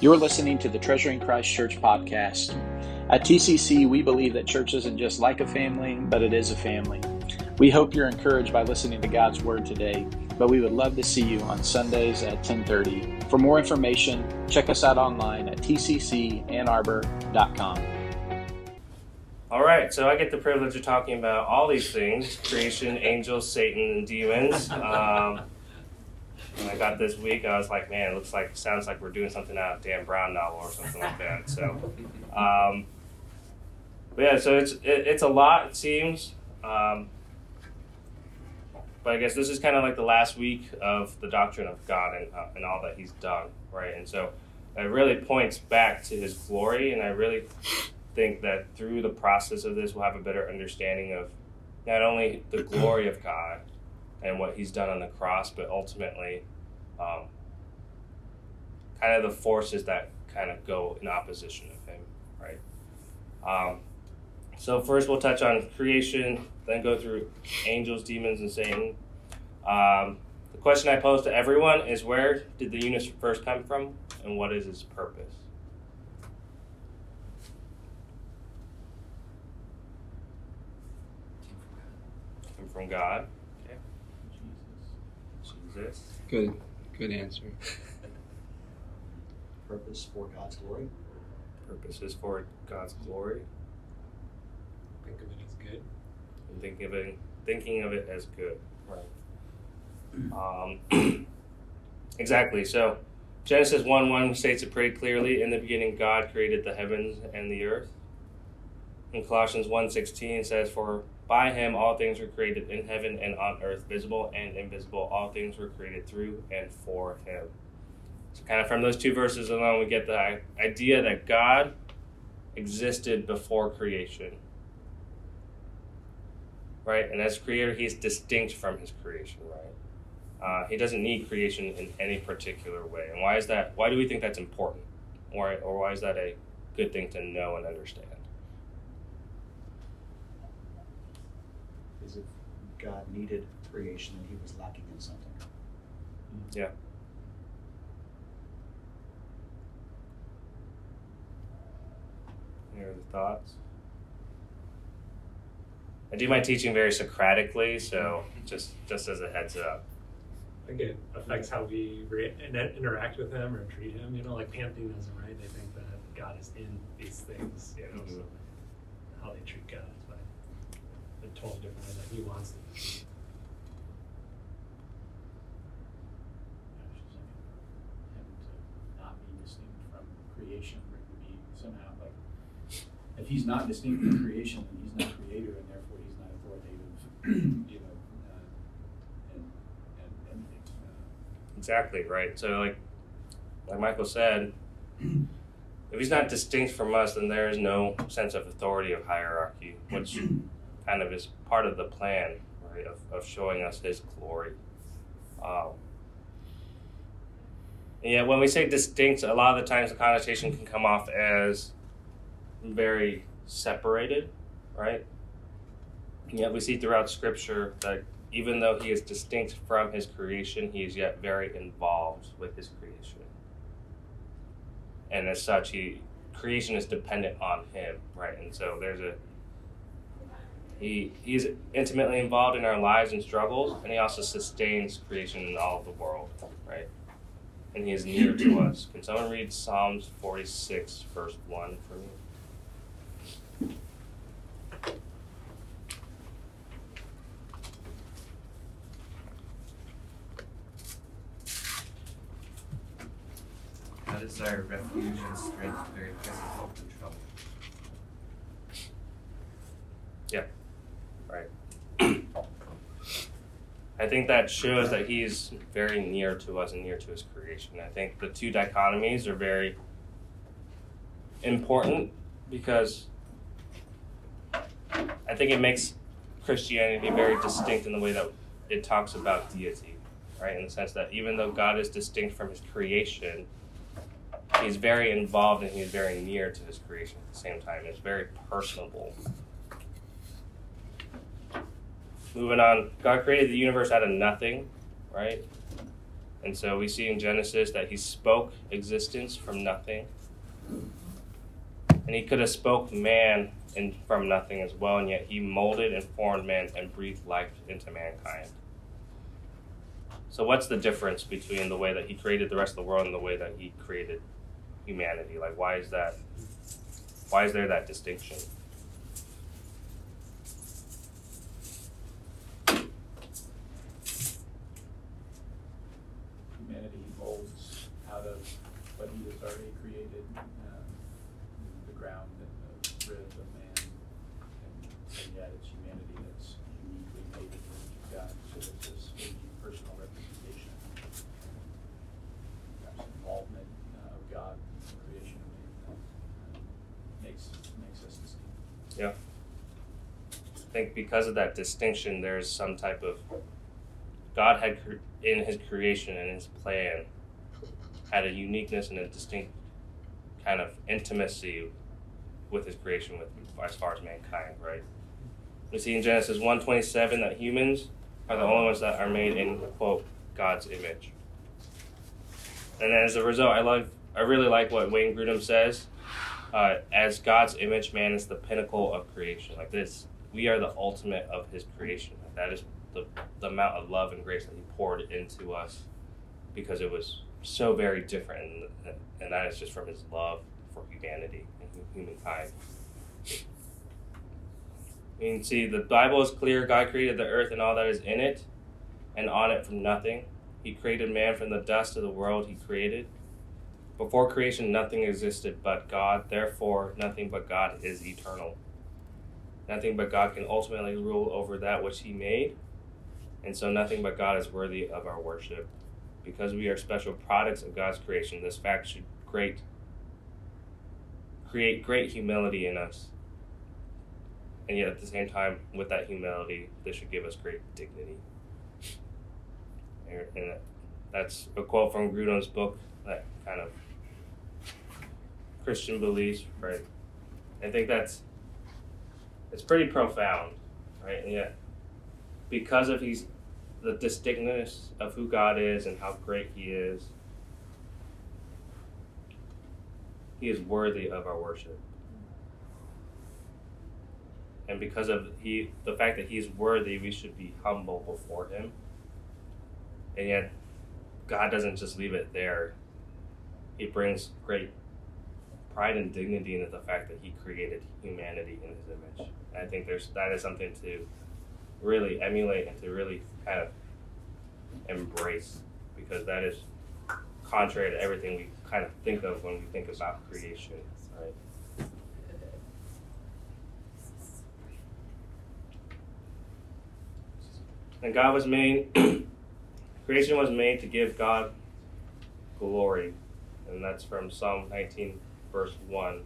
You're listening to the Treasuring Christ Church podcast. At TCC, we believe that church isn't just like a family, but it is a family. We hope you're encouraged by listening to God's Word today, but we would love to see you on Sundays at 1030. For more information, check us out online at tccannarbor.com. All right, so I get the privilege of talking about all these things creation, angels, Satan, and demons. Um, when I got this week, I was like, man, it looks like, sounds like we're doing something out of Dan Brown novel or something like that. So, um, but yeah, so it's it, it's a lot, it seems. Um, but I guess this is kind of like the last week of the doctrine of God and, uh, and all that He's done, right? And so it really points back to His glory, and I really think that through the process of this, we'll have a better understanding of not only the glory of God and what He's done on the cross, but ultimately, um, kind of the forces that kind of go in opposition of Him, right? Um, so first, we'll touch on creation, then go through angels, demons, and Satan. Um, the question I pose to everyone is where did the universe first come from, and what is its purpose? Came from God. Okay. Jesus. Good, good answer. purpose for God's glory. Purpose is for God's glory. Think of it as good. And thinking of it, thinking of it as good. Right. Um, exactly. So Genesis 1 1 states it pretty clearly. In the beginning, God created the heavens and the earth. And Colossians 1 16 says, For by him all things were created in heaven and on earth, visible and invisible. All things were created through and for him. So, kind of from those two verses alone, we get the idea that God existed before creation. Right? And as creator, he's distinct from his creation, right? Uh, he doesn't need creation in any particular way. And why is that? Why do we think that's important? Or, or why is that a good thing to know and understand? Is if God needed creation and he was lacking in something. Mm-hmm. Yeah. Any other thoughts? I do my teaching very Socratically, so mm-hmm. just just as a heads up. I think it affects how we re- interact with him or treat him. You know, like pantheism, right? They think that God is in these things. You know, mm-hmm. so how they treat God is by totally different way that He wants them. to be. him to not be distinct from creation, or to be somehow like, if he's not distinct from creation, then he's not creator, and therefore he's not authoritative, you know, uh, and, and anything. Uh, Exactly right. So like like Michael said, if he's not distinct from us, then there is no sense of authority of hierarchy, which kind of is part of the plan, right, of, of showing us his glory. Um, yet, when we say distinct, a lot of the times the connotation can come off as very separated, right? Yet, we see throughout Scripture that even though he is distinct from his creation, he is yet very involved with his creation. And as such, he creation is dependent on him, right? And so there's a he he's intimately involved in our lives and struggles, and he also sustains creation in all of the world, right? And he is near to us. Can someone read Psalms 46, verse 1 for me? God is our refuge and strength, very present help in trouble. Yeah, right. I think that shows that he's very near to us and near to his creation. I think the two dichotomies are very important because I think it makes Christianity very distinct in the way that it talks about deity, right? In the sense that even though God is distinct from his creation, he's very involved and he's very near to his creation at the same time. It's very personable. Moving on, God created the universe out of nothing, right? And so we see in Genesis that he spoke existence from nothing. And he could have spoke man in, from nothing as well, and yet he molded and formed man and breathed life into mankind. So what's the difference between the way that he created the rest of the world and the way that he created humanity? Like why is that why is there that distinction? Humanity molds out of what he has already created, um, the ground and the rib of man. And, and yet it's humanity that's uniquely made in the image of God, so there's this unique personal representation. Perhaps involvement uh, of God in the creation of man that um, makes, makes us distinct. Yeah. I think because of that distinction, there's some type of God had in His creation and His plan had a uniqueness and a distinct kind of intimacy with His creation, with as far as mankind, right? We see in Genesis one twenty seven that humans are the only ones that are made in quote God's image, and as a result, I love I really like what Wayne Grudem says uh, as God's image, man is the pinnacle of creation. Like this, we are the ultimate of His creation. That is the, the amount of love and grace that He poured into us because it was so very different, and, and that is just from His love for humanity and humankind. You can see the Bible is clear. God created the earth and all that is in it, and on it from nothing. He created man from the dust of the world He created. Before creation, nothing existed but God. Therefore, nothing but God is eternal. Nothing but God can ultimately rule over that which He made. And so, nothing but God is worthy of our worship. Because we are special products of God's creation, this fact should great, create great humility in us. And yet, at the same time, with that humility, this should give us great dignity. And that's a quote from Grudem's book that kind of Christian beliefs, right? I think that's it's pretty profound, right? And yet, because of he's the distinctness of who God is and how great He is, He is worthy of our worship. And because of he, the fact that He's worthy, we should be humble before Him. And yet, God doesn't just leave it there. He brings great pride and dignity into the fact that he created humanity in his image. And I think there's that is something to really emulate and to really kind of embrace because that is contrary to everything we kind of think of when we think about creation, right? And God was made creation was made to give God glory. And that's from Psalm 19 verse 1.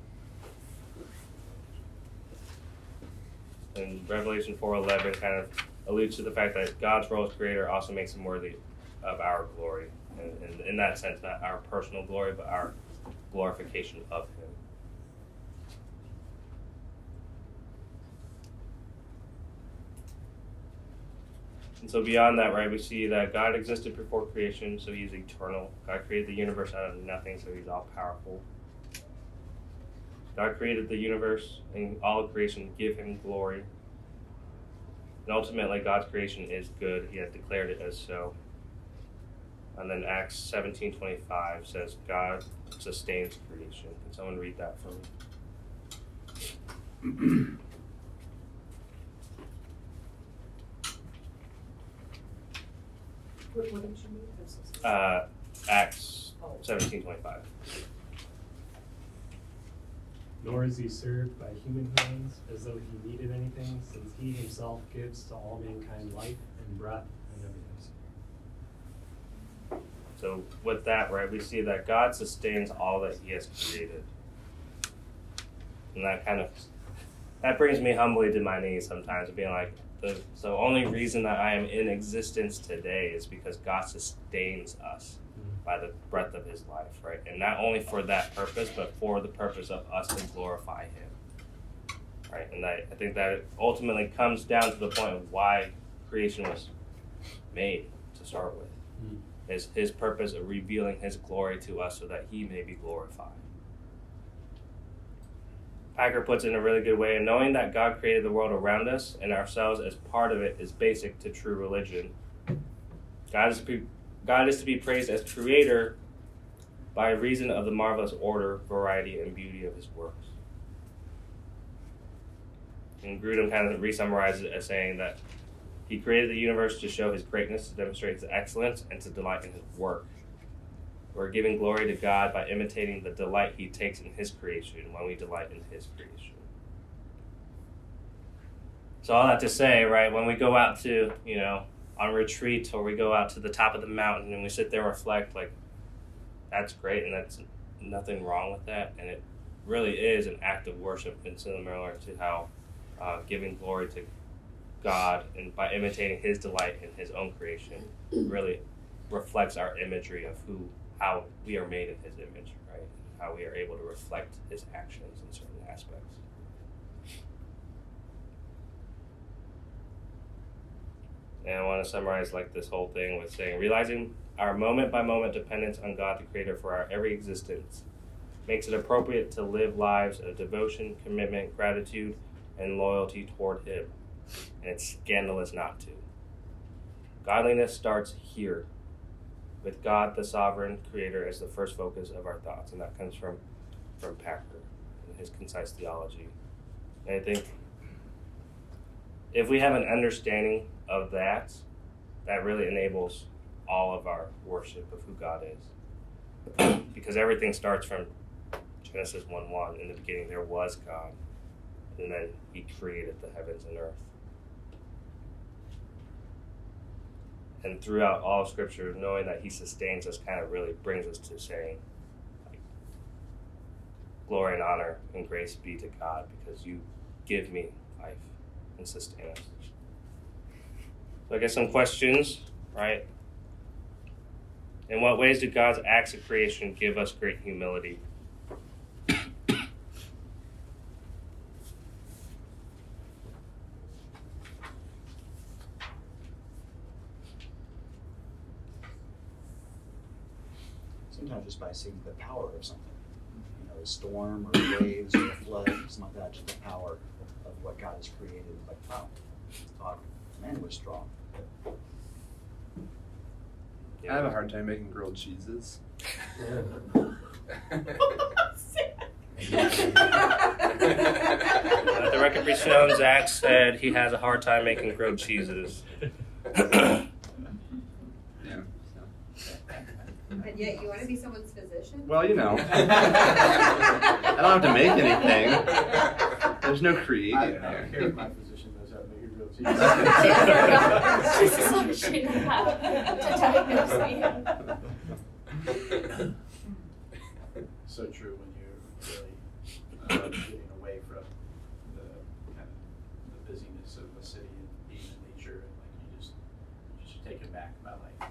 And Revelation 4.11 kind of alludes to the fact that God's role as creator also makes him worthy of our glory. And, and in that sense, not our personal glory, but our glorification of him. And so beyond that, right, we see that God existed before creation, so he's eternal. God created the universe out of nothing, so he's all powerful. God created the universe and all of creation give him glory. And ultimately, God's creation is good. He has declared it as so. And then Acts 17.25 says, God sustains creation. Can someone read that for me? What, what did you mean? I'm so sorry. Uh, Acts Oh. 17.25. Nor is he served by human hands as though he needed anything, since he himself gives to all mankind life and breath and everything. So with that, right, we see that God sustains all that He has created, and that kind of that brings me humbly to my knees sometimes, being like, the the only reason that I am in existence today is because God sustains us by the breath of His life, right, and not only for that purpose, but for the purpose of us to glorify Him, right, and I, I think that ultimately comes down to the point of why creation was made to start with hmm. is his purpose of revealing his glory to us so that he may be glorified. Packer puts it in a really good way, and knowing that God created the world around us and ourselves as part of it is basic to true religion. God is God is to be praised as creator by reason of the marvelous order, variety, and beauty of his works. And Grudem kind of re-summarizes it as saying that he created the universe to show his greatness, to demonstrate his excellence, and to delight in his work. We're giving glory to God by imitating the delight he takes in his creation when we delight in his creation. So all that to say, right, when we go out to, you know, on retreat or we go out to the top of the mountain and we sit there and reflect, like, that's great and that's nothing wrong with that. And it really is an act of worship and similar to how uh, giving glory to God and by imitating his delight in his own creation really reflects our imagery of who how we are made in his image, right? How we are able to reflect his actions in certain aspects. And I want to summarize like this whole thing with saying realizing our moment by moment dependence on God the Creator for our every existence makes it appropriate to live lives of devotion, commitment, gratitude, and loyalty toward Him. And it's scandalous not to. Godliness starts here, with God the sovereign creator as the first focus of our thoughts. And that comes from, from Packer and his concise theology. And I think if we have an understanding of that, that really enables all of our worship of who God is. because everything starts from Genesis 1 1. In the beginning, there was God, and then He created the heavens and earth. And throughout all Scripture, knowing that He sustains us kind of really brings us to saying, like, Glory and honor and grace be to God because you give me life and sustain us. I guess some questions, right? In what ways do God's acts of creation give us great humility? Sometimes just by seeing the power of something, you know, a storm or waves or a flood, something like that, just the power of what God has created. Like, wow, thought man was strong. I have a hard time making grilled cheeses. Let the record be shown, Zach said he has a hard time making grilled cheeses. Yeah. And yet you want to be someone's physician? Well, you know. I don't have to make anything. There's no creating I, I don't care there. if my physician knows how to make a grilled cheese. Just as long as she knows how to diagnose me. so true when you're really uh, getting away from the kind of the busyness of the city and being in nature and like you just you just taken back by like I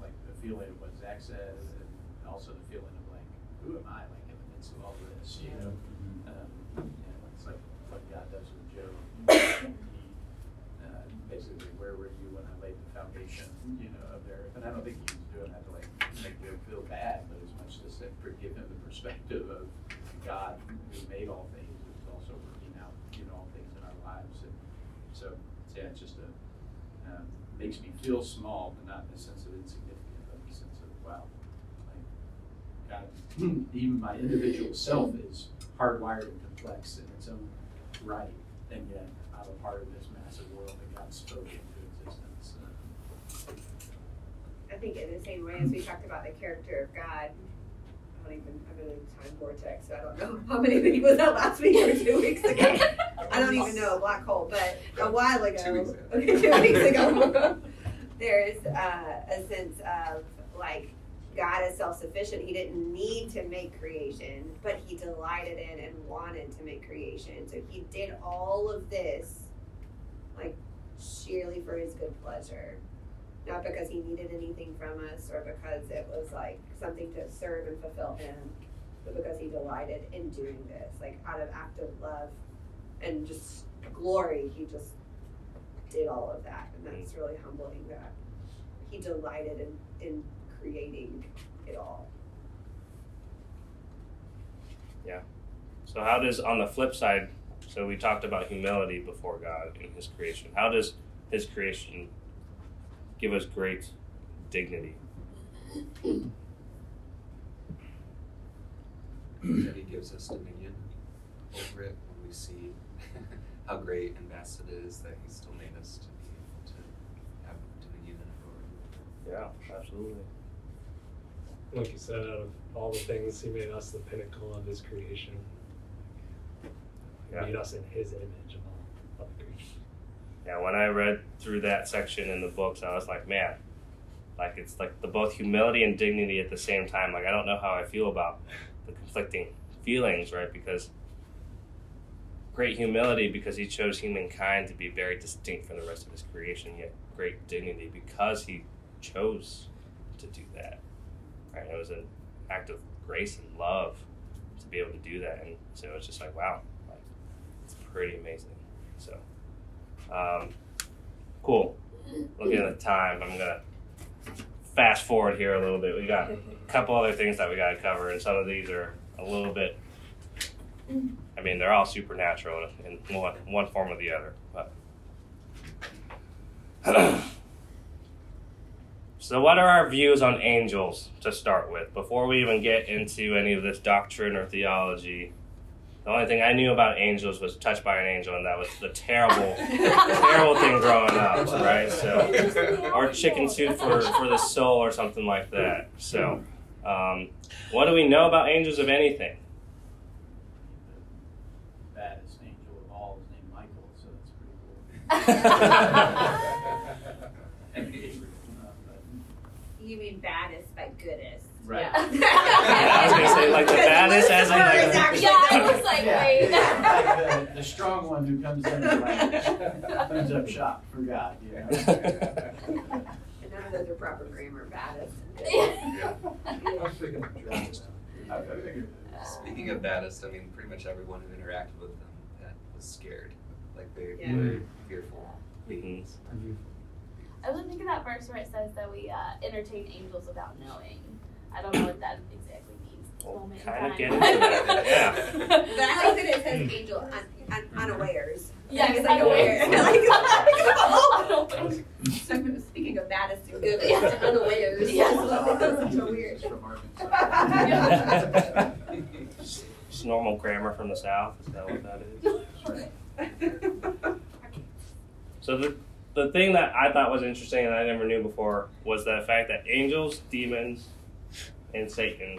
like the feeling of what Zach said and also the feeling of like who am I like in the midst of all this you know um, you know it's like what God does with Job he uh, basically where were you when I laid the foundation you know of the earth and I don't think he was doing that to like make Job feel bad but as much as to give him the perspective of God who made all things who's also working out you know all things in our lives and so yeah it's just a um, makes me feel small but not in the sense of insignificant but in the sense of wow like God even my individual self is hardwired and complex in its own right and yet I'm a part of this massive world that God spoke into existence uh, I think in the same way as we talked about the character of God, I don't even, I'm in a time vortex, so I don't know how many people was that last week or two weeks ago. I don't even know, a black hole, but a while ago. Two weeks ago. Okay, two weeks ago. There's uh, a sense of like God is self sufficient. He didn't need to make creation, but he delighted in and wanted to make creation. So he did all of this like sheerly for his good pleasure not because he needed anything from us or because it was like something to serve and fulfill him, but because he delighted in doing this, like out of active love and just glory, he just did all of that, and mm-hmm. that's really humbling that he delighted in, in creating it all. Yeah. So how does on the flip side? So we talked about humility before God in His creation. How does His creation give us great dignity? that he gives us dominion over it when we see how great and vast it is that he still made us to be able to have dominion and authority. Yeah, absolutely. Like you said, out of all the things, he made us the pinnacle of his creation. He Yeah. made us in his image of all of the creation. Yeah, when I read through that section in the books, I was like, man, like it's like the both humility and dignity at the same time. Like I don't know how I feel about the conflicting feelings, right? Because great humility because he chose humankind to be very distinct from the rest of his creation, yet great dignity because he chose to do that. Right? It was an act of grace and love to be able to do that, and so it's just like wow, like it's pretty amazing. So. Um, cool. Looking at the time, I'm gonna fast forward here a little bit. We got a couple other things that we gotta cover, and some of these are a little bit. I mean, they're all supernatural in one one form or the other, but. so, what are our views on angels to start with? Before we even get into any of this doctrine or theology, the only thing I knew about angels was touched by an angel, and that was the terrible, terrible thing growing up, right? So, or chicken soup for, for the soul, or something like that. So, um, what do we know about angels, of anything? The baddest angel of all is named Michael, so that's pretty cool. Uh, but- You mean baddest by goodest. Right. Yeah. I was gonna say, like, the baddest as in, like- Lucifer is Yeah, I was like, Yeah. wait. like the, the strong one who comes in and like, opens up shop for God, you know? And none of those are proper grammar, baddest and goodest. I- I figured- Speaking of baddest, I mean, pretty much everyone who interacted with them that was scared. Like they Yeah. were mm. fearful beings. Mm-hmm. I was thinking that verse where it says that we uh, entertain angels without knowing. I don't know what that exactly means. Well, kinda get into that, yeah. But I like that it says mm. angel un, un, unawares. Yeah, It's I like know. aware. like. Unawares. So speaking of baddest and goodest, unawares. Yeah. That's so weird. It's from Arkansas. Just normal grammar from the south. Is that what that is? So the the thing that I thought was interesting and I never knew before was the fact that angels, demons, and Satan,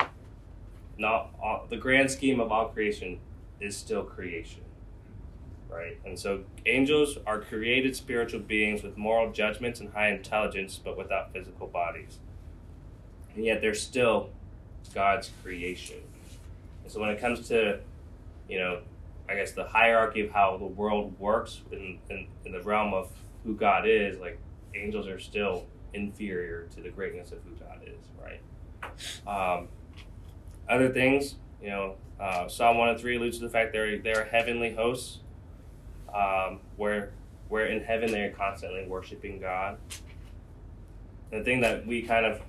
not all, the grand scheme of all creation, is still creation, right? And so angels are created spiritual beings with moral judgments and high intelligence, but without physical bodies, and yet they're still God's creation. And so when it comes to, you know, I guess the hierarchy of how the world works in, in, in the realm of who God is, like angels are still inferior to the greatness of who God is, right? Um, other things, you know, uh, Psalm 103 alludes to the fact they're, they're heavenly hosts, um, where, where in heaven they are constantly worshiping God. The thing that we kind of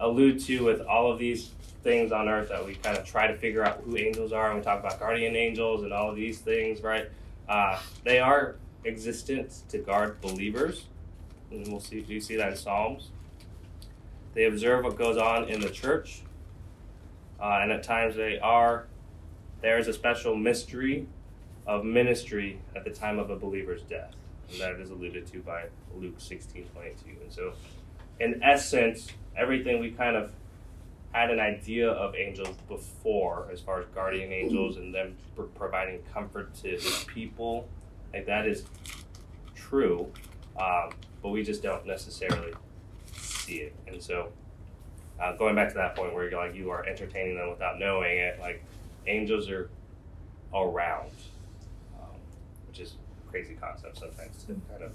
allude to with all of these things on earth that we kind of try to figure out who angels are, and we talk about guardian angels and all of these things, right? Uh, they are existent to guard believers, and we'll see. You see that in Psalms. They observe what goes on in the church, uh, and at times they are. There is a special mystery of ministry at the time of a believer's death, and that is alluded to by Luke sixteen twenty two. And so, in essence, everything we kind of had an idea of angels before, as far as guardian angels and them pr- providing comfort to his people. Like that is true, um, but we just don't necessarily see it. And so, uh, going back to that point where you're like you are entertaining them without knowing it, like angels are around, um, which is a crazy concept sometimes to kind of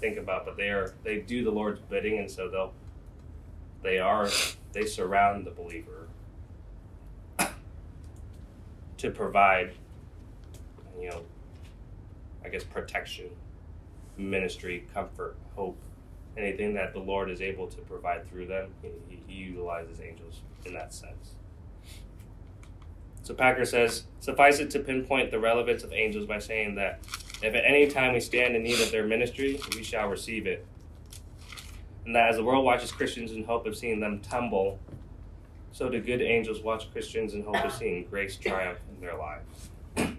think about. But they are they do the Lord's bidding, and so they'll they are they surround the believer to provide you know i guess protection ministry comfort hope anything that the Lord is able to provide through them, he, he utilizes angels in that sense. So Packer says, suffice it to pinpoint the relevance of angels by saying that if at any time we stand in need of their ministry, we shall receive it. And that as the world watches Christians in hope of seeing them tumble, so do good angels watch Christians in hope of seeing grace triumph in their lives.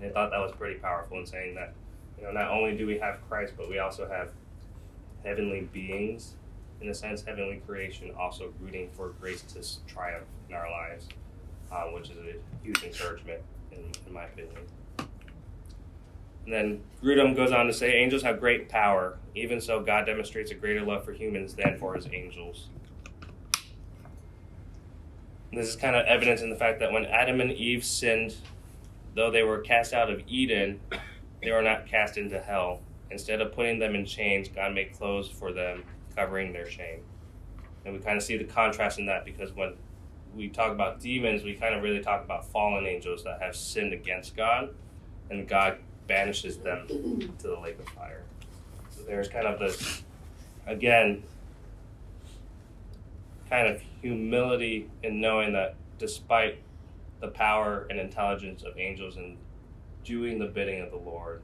And I thought that was pretty powerful in saying that, you know, not only do we have Christ, but we also have heavenly beings, in a sense, heavenly creation, also rooting for grace to triumph in our lives, uh, which is a huge encouragement, in, in my opinion. And then Grudem goes on to say, angels have great power. Even so, God demonstrates a greater love for humans than for his angels. And this is kind of evidence in the fact that when Adam and Eve sinned, though they were cast out of Eden, they were not cast into hell. Instead of putting them in chains, God made clothes for them, covering their shame. And we kind of see the contrast in that because when we talk about demons, we kind of really talk about fallen angels that have sinned against God, and God banishes them to the lake of fire. So there's kind of this, again, kind of humility in knowing that despite the power and intelligence of angels and doing the bidding of the Lord,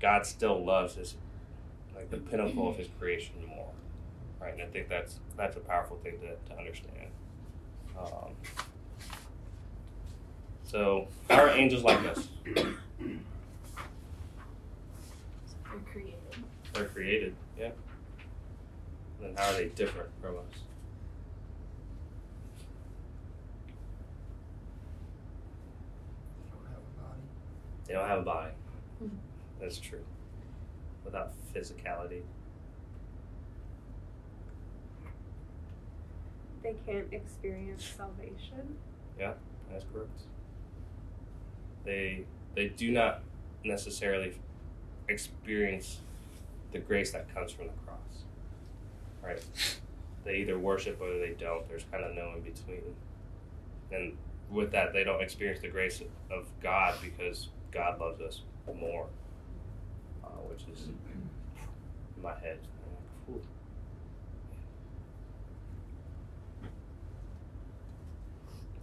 God still loves his like the pinnacle of his creation more. Right? And I think that's that's a powerful thing to, to understand. Um, so how are angels like us? They're created. They're created, yeah. Then how are they different from us? They don't have a body. Mhm. That's true. Without physicality. They can't experience salvation. Yeah, that's correct. They they do not necessarily experience the grace that comes from the cross. Right? They either worship or they don't. There's kind of no in between. And with that, they don't experience the grace of God because God loves us more, uh, which is in my head. "Whew."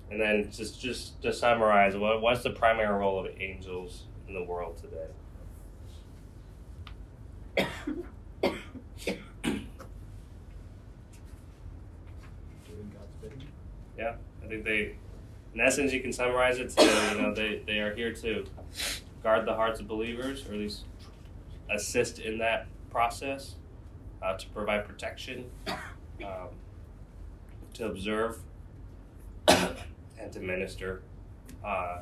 And then just just to summarize, what what's the primary role of angels in the world today? Doing God's bidding. Yeah, I think they, in essence, you can summarize it to you know they, they are here to guard the hearts of believers, or at least assist in that process, uh, to provide protection, um, to observe, and to minister uh,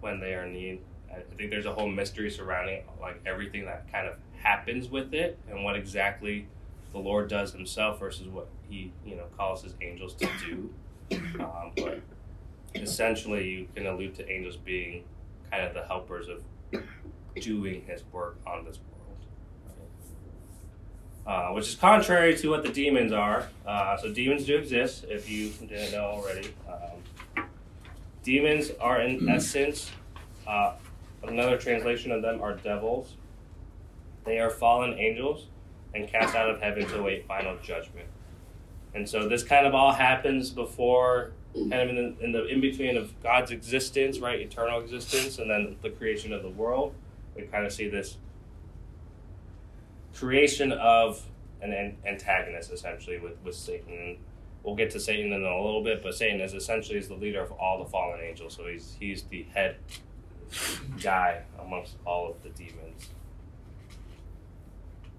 when they are in need. I I think there's a whole mystery surrounding like everything that kind of happens with it, and what exactly the Lord does Himself versus what He you know calls His angels to do. Um, but essentially, you can allude to angels being kind of the helpers of doing His work on this world. Uh, which is contrary to what the demons are. Uh, so demons do exist, if you didn't know already. Um, demons are, in essence, uh, another translation of them are devils. They are fallen angels and cast out of heaven to await final judgment. And so this kind of all happens before, kind of in the, in the in between of God's existence, right, eternal existence, and then the creation of the world. We kind of see this creation of an an antagonist, essentially, with, with Satan. And we'll get to Satan in a little bit, but Satan is essentially is the leader of all the fallen angels. So he's he's the head guy amongst all of the demons.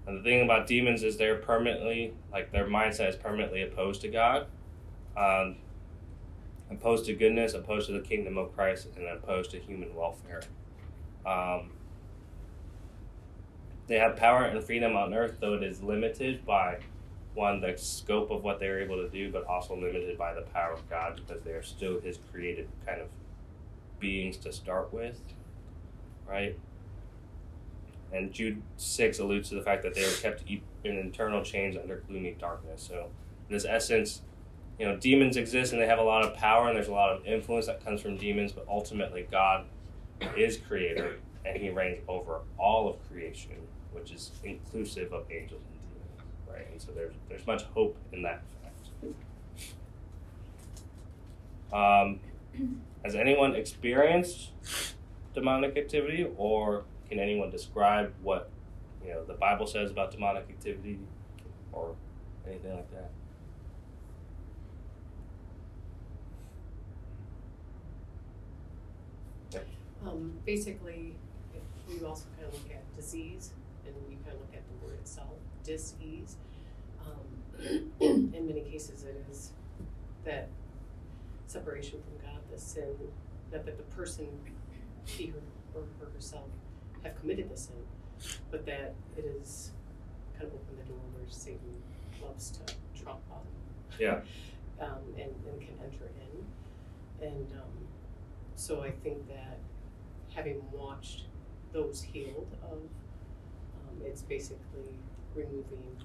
And the thing about demons is they're permanently, like their mindset is permanently opposed to God, um, opposed to goodness, opposed to the kingdom of Christ, and opposed to human welfare. Um, they have power and freedom on earth, though it is limited by one the scope of what they're able to do, but also limited by the power of God because they are still His created kind of beings to start with, right? And Jude 6 alludes to the fact that they were kept in internal chains under gloomy darkness. So, in this essence, you know, demons exist and they have a lot of power and there's a lot of influence that comes from demons, but ultimately, God is creator and he reigns over all of creation. which is inclusive of angels and demons, right? And so there's there's much hope in that fact. Um, has anyone experienced demonic activity, or can anyone describe what you know the Bible says about demonic activity, or anything like that? Um, basically, if we also kind of look at disease, and we kind of look at the word itself, dis-ease. Um, in many cases, it is that separation from God, the sin, not that the person, he her, or herself, have committed the sin, but that it is kind of open the door where Satan loves to trump on. Yeah. Um, and, and can enter in. And um, so I think that having watched those healed of, um, it's basically removing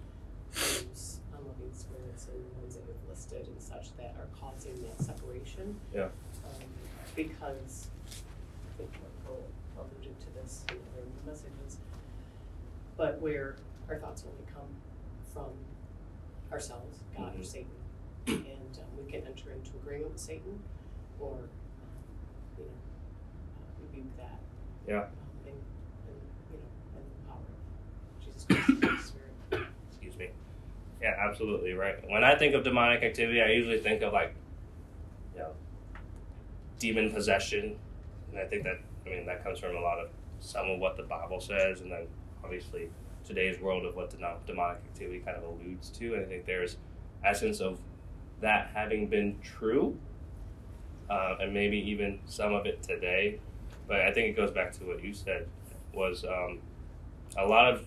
those unloving spirits and the ones that you've listed and such that are causing that separation. Yeah. Um, because I think alluded to this in other messages, but where our thoughts only come from ourselves, God or Mhm. Satan, and um, we can enter into agreement with Satan, or um, you know, uh, rebuke that. Yeah. Um, and, and you know, and the power of Jesus Christ, and the Spirit. Excuse me. Yeah, absolutely right. When I think of demonic activity, I usually think of like, you know, demon possession, and I think that I mean that comes from a lot of some of what the Bible says, and then obviously today's world of what demonic activity kind of alludes to. And I think there's essence of that having been true, uh, and maybe even some of it today. But I think it goes back to what you said was um, a lot of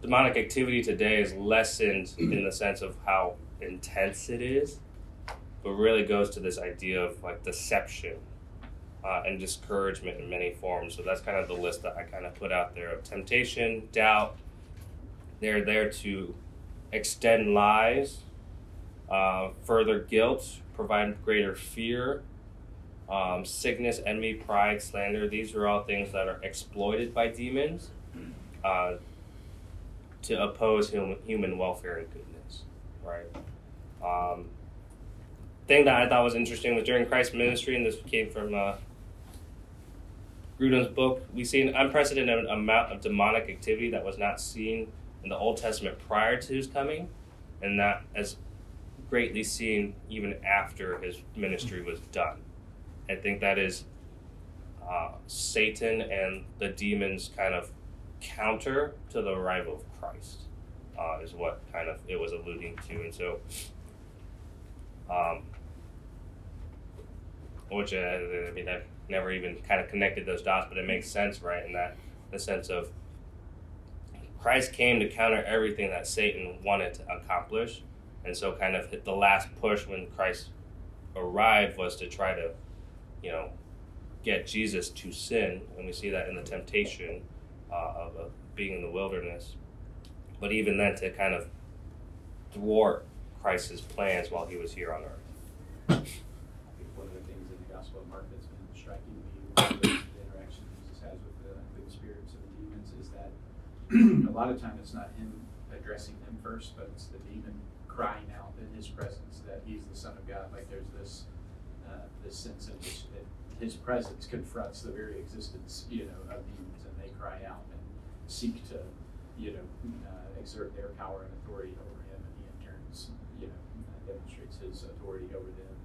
demonic activity today is lessened in the sense of how intense it is, but really goes to this idea of like deception uh, and discouragement in many forms. So that's kind of the list that I kind of put out there of temptation, doubt. They're there to extend lies, uh, further guilt, provide greater fear, um, sickness, envy, pride, slander. These are all things that are exploited by demons. Uh, to oppose human, human welfare and goodness, right? Um, thing that I thought was interesting was during Christ's ministry, and this came from uh, Grudem's book, we see an unprecedented amount of demonic activity that was not seen in the Old Testament prior to his coming, and that as greatly seen even after his ministry was done. I think that is uh, Satan and the demons kind of counter to the arrival of Christ, uh, is what kind of it was alluding to, and so, um, which uh, I mean, I've never even kind of connected those dots, but it makes sense, right? In that the sense of Christ came to counter everything that Satan wanted to accomplish, and so kind of hit the last push when Christ arrived was to try to, you know, get Jesus to sin, and we see that in the temptation uh, of, of being in the wilderness. But even then, to kind of thwart Christ's plans while he was here on earth. I think one of the things in the Gospel of Mark that's been striking to me, one of the interactions Jesus has with the unclean spirits and the demons, is that a lot of time it's not him addressing them first, but it's the demon crying out in his presence that he's the Son of God. Like there's this uh, this sense in which his presence confronts the very existence, you know, of demons, and they cry out and seek to, you know, uh, exert their power and authority over him, and he in turns, you know, uh, demonstrates his authority over them.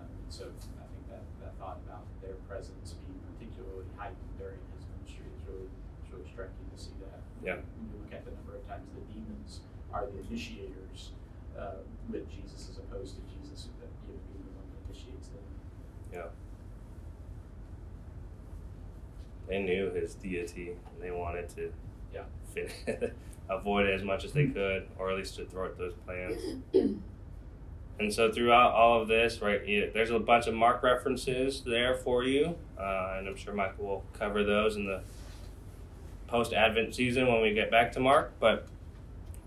Um, and so I think that, that thought about their presence being particularly heightened during his ministry is really, really striking to see that. Yeah. When you look at the number of times the demons are the initiators uh, with Jesus as opposed to Jesus, you know, being the one that initiates them. Yeah. They knew his deity, and they wanted to Yeah. fit, avoid it as much as they could, or at least to thwart those plans. And so throughout all of this, right, you, there's a bunch of Mark references there for you, uh, and I'm sure Michael will cover those in the post-Advent season when we get back to Mark. But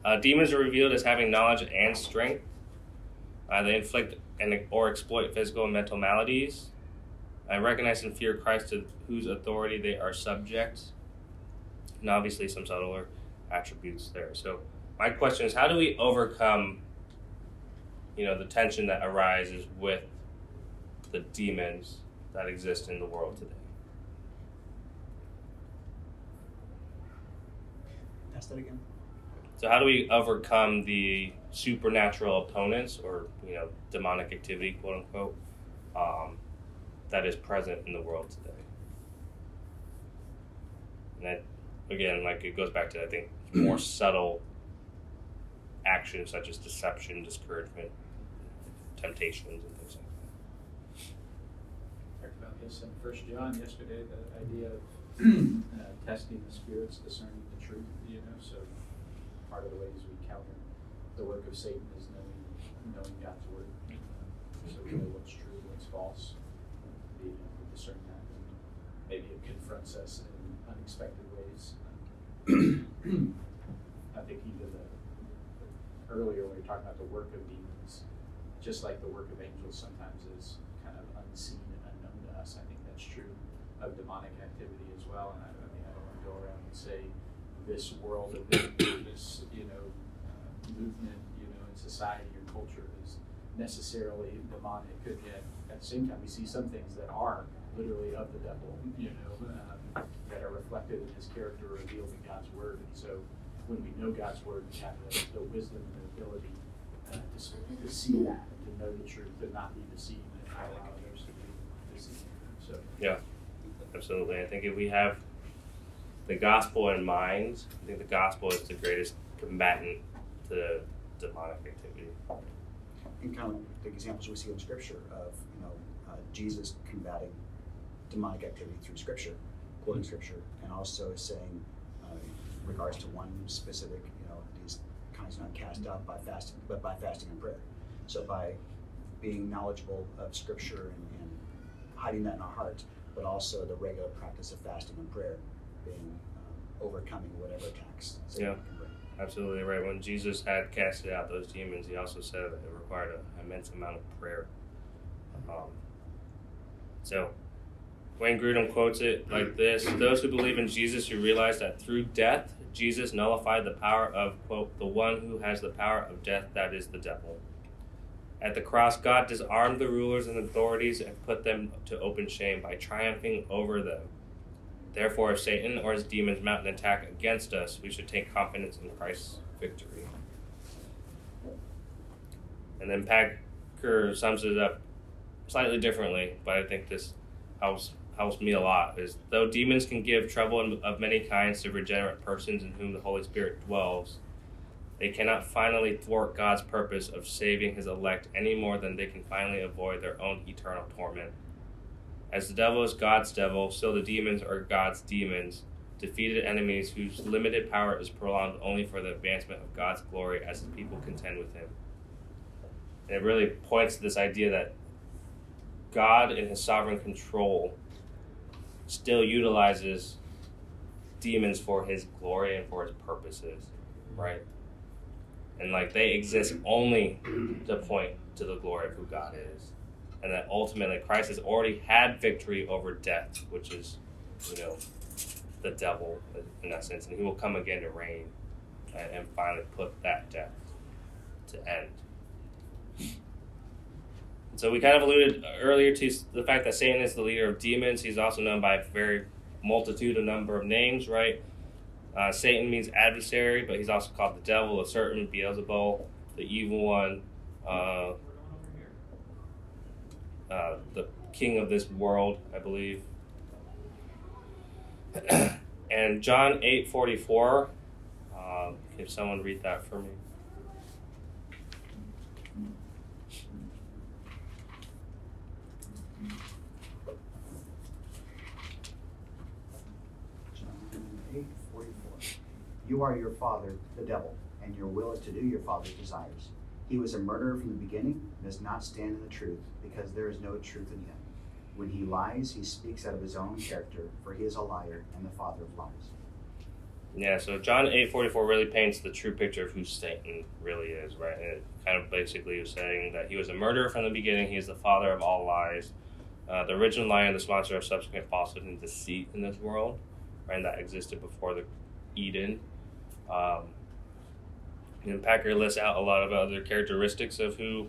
uh, demons are revealed as having knowledge and strength. Uh, they inflict and or exploit physical and mental maladies. I recognize and fear Christ to whose authority they are subject. and obviously some subtler attributes there. So my question is, how do we overcome, you know, the tension that arises with the demons that exist in the world today? Ask that again. So how do we overcome the supernatural opponents or you know demonic activity, quote unquote, um, that is present in the world today? And that again, like it goes back to I think more subtle actions such as deception, discouragement, temptations, and things like that. I talked about this in First John yesterday, the idea of uh, testing the spirits, discerning truth, you know, so part of the ways we counter the work of Satan is knowing, knowing God's word. Uh, so we know what's true, what's false, being able to discern that. And maybe it confronts us in unexpected ways. I think even the, earlier when we were talking about the work of demons, just like the work of angels sometimes is kind of unseen and unknown to us. I think that's true of demonic activity as well. And I, I mean, I don't want to go around and say this world of this, you know, uh, movement, you know, in society or culture is necessarily demonic. And yet, at the same time, we see some things that are literally of the devil, you know, um, that are reflected in his character revealed in God's word. And so, when we know God's word, we have the, the wisdom and the ability uh, to, to see that to know the truth and not be deceived and allow others to be deceived. So, yeah, absolutely. I think if we have the gospel in mind, I think the gospel is the greatest combatant to demonic activity. And kind of the examples we see in Scripture of you know uh, Jesus combating demonic activity through Scripture, quoting Scripture, and also saying uh, in regards to one specific you know these kinds not cast out by fasting, but by fasting and prayer. So by being knowledgeable of Scripture and, and hiding that in our hearts, but also the regular practice of fasting and prayer um, overcoming whatever attacks. Yeah. Absolutely right. When Jesus had casted out those demons, he also said that it required an immense amount of prayer. Um, so, Wayne Grudem quotes it like this Those who believe in Jesus who realize that through death, Jesus nullified the power of, quote, the one who has the power of death, that is the devil. At the cross, God disarmed the rulers and authorities and put them to open shame by triumphing over them. Therefore, if Satan or his demons mount an attack against us, we should take confidence in Christ's victory. And then Packer sums it up slightly differently, but I think this helps helps me a lot. Is though demons can give trouble of many kinds to regenerate persons in whom the Holy Spirit dwells, they cannot finally thwart God's purpose of saving His elect any more than they can finally avoid their own eternal torment. As the devil is God's devil, so the demons are God's demons, defeated enemies whose limited power is prolonged only for the advancement of God's glory as the people contend with him. And it really points to this idea that God, in his sovereign control, still utilizes demons for his glory and for his purposes, right? And like they exist only to point to the glory of who God is and that ultimately Christ has already had victory over death, which is, you know, the devil in that sense, and he will come again to reign and, and finally put that death to end. So we kind of alluded earlier to the fact that Satan is the leader of demons. He's also known by a very multitude, a number of names, right? Uh, Satan means adversary, but he's also called the devil, a serpent, Beelzebul, the evil one. Uh, uh, the king of this world, I believe. and John eight forty four. Uh, can someone read that for me? John 8, 44. You are your father, the devil, and your will is to do your father's desires. He was a murderer from the beginning and does not stand in the truth, because there is no truth in him. When he lies, he speaks out of his own character, for he is a liar and the father of lies. Yeah, so John eight forty four really paints the true picture of who Satan really is, right? And it kind of basically is saying that he was a murderer from the beginning. He is the father of all lies, uh, the original lie and the sponsor of subsequent falsehood and deceit in this world, right? And that existed before the Eden. Um, and Packer lists out a lot of other characteristics of who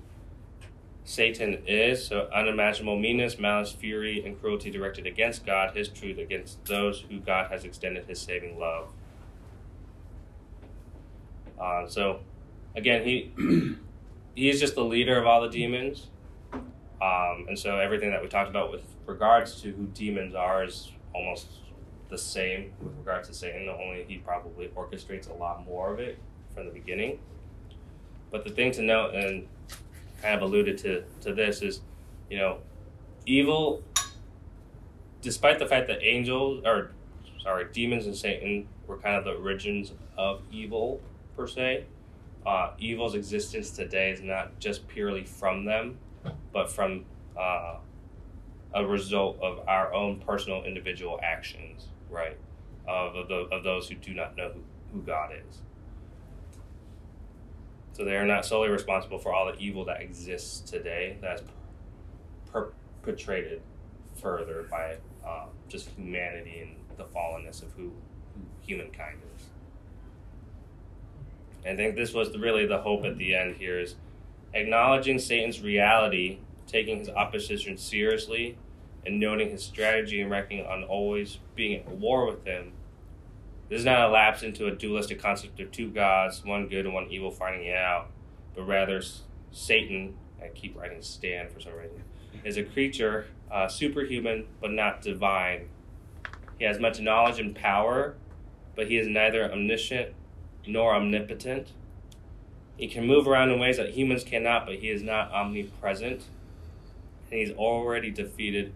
Satan is. So, unimaginable meanness, malice, fury, and cruelty directed against God, his truth against those who God has extended his saving love. Uh, so, again, he he is just the leader of all the demons. Um, and so everything that we talked about with regards to who demons are is almost the same with regards to Satan, only he probably orchestrates a lot more of it from the beginning. But the thing to note, and kind of alluded to, to this, is you know, evil, despite the fact that angels, or sorry, demons and Satan were kind of the origins of evil per se, uh, evil's existence today is not just purely from them, but from uh, a result of our own personal individual actions, right? Of, of, the, of those who do not know who, who God is. So they are not solely responsible for all the evil that exists today that's perpetrated further by uh, just humanity and the fallenness of who, humankind is. I think this was really the hope at the end here is acknowledging Satan's reality, taking his opposition seriously, and noting his strategy and reckoning on always being at war with him. This is not a lapse into a dualistic concept of two gods, one good and one evil, fighting it out, but rather Satan, I keep writing Stan for some reason, is a creature, uh, superhuman but not divine. He has much knowledge and power, but he is neither omniscient nor omnipotent. He can move around in ways that humans cannot, but he is not omnipresent. And he's already defeated,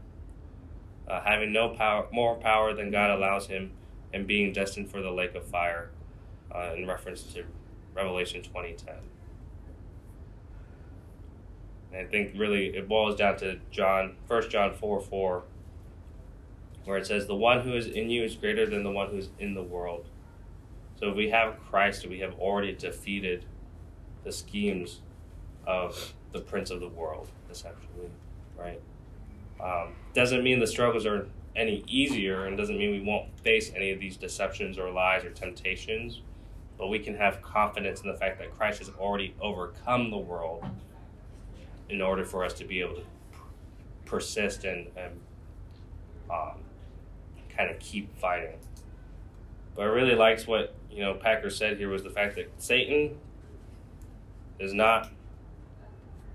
uh, having no power, more power than God allows him, and being destined for the lake of fire, uh, in reference to Revelation 2010. And I think really it boils down to John, 1 John 4 4, where it says, The one who is in you is greater than the one who is in the world. So if we have Christ, we have already defeated the schemes of the prince of the world, essentially, right? Um, doesn't mean the struggles are any easier, and doesn't mean we won't face any of these deceptions or lies or temptations. But we can have confidence in the fact that Christ has already overcome the world in order for us to be able to persist and, and um, kind of keep fighting. But I really liked what you know Packer said here was the fact that Satan is not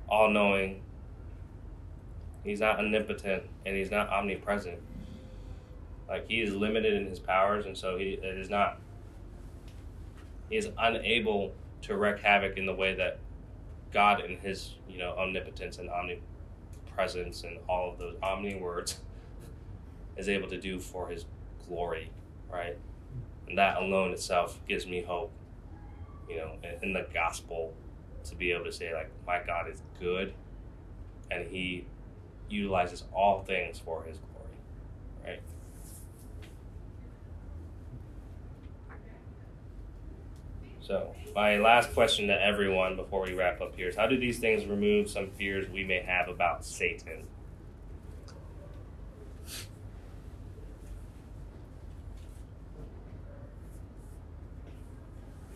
all knowing. He's not omnipotent and he's not omnipresent. Like he is limited in his powers, and so he is not. He is unable to wreak havoc in the way that God, in His you know omnipotence and omnipresence and all of those omni words, is able to do for His glory, right? And that alone itself gives me hope, you know, in, in the gospel to be able to say, like, my God is good and he utilizes all things for his glory, right? So, my last question to everyone before we wrap up here is how do these things remove some fears we may have about Satan?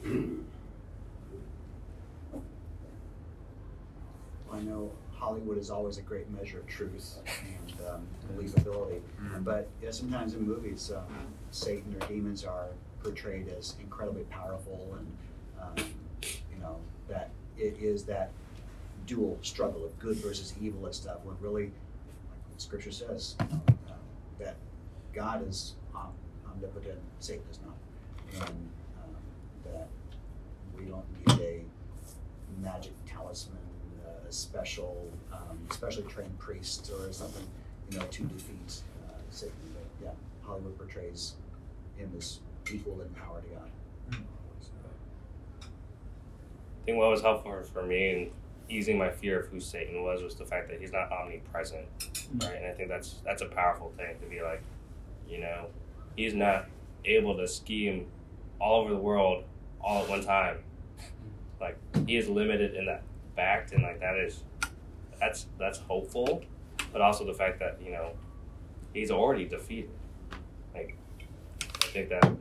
I know Hollywood is always a great measure of truth and um, believability, mm-hmm. but yeah, sometimes in movies, um, Satan or demons are portrayed as incredibly powerful, and um, you know that it is that dual struggle of good versus evil and stuff. When really, like Scripture says, uh, that God is omnipotent, Satan is not, and um, that we don't need a magic talisman a special, um, trained priest, or something, you know, to defeat uh, Satan. But yeah, Hollywood portrays him as equal in power to God. I think what was helpful for me in easing my fear of who Satan was was the fact that he's not omnipresent, right? And I think that's that's a powerful thing to be like, you know, he's not able to scheme all over the world all at one time. Like he is limited in that fact, and like that is that's that's hopeful, but also the fact that you know he's already defeated. Like I think that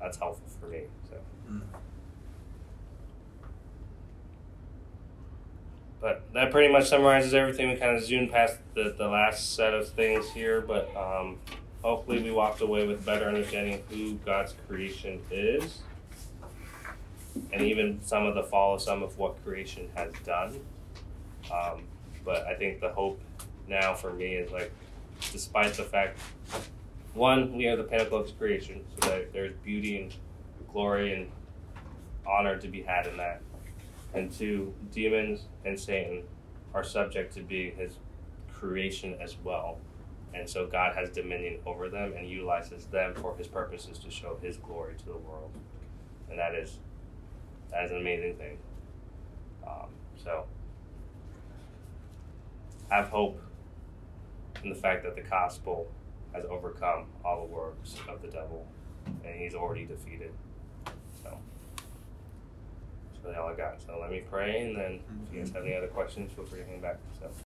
that's helpful for me. So. Mm. But that pretty much summarizes everything. We kind of zoomed past the, the last set of things here, but um, hopefully we walked away with better understanding who God's creation is, and even some of the follow some of what creation has done. Um, but I think the hope now for me is like, despite the fact, one, we are the pinnacle of creation, so that there's beauty and glory and honor to be had in that. And two, demons and Satan are subject to being his creation as well. And so God has dominion over them and utilizes them for his purposes to show his glory to the world. And that is that is an amazing thing. Um, so have hope in the fact that the gospel has overcome all the works of the devil and he's already defeated. So that's really all I got. So let me pray and then if you guys have any other questions, feel free to hang back. So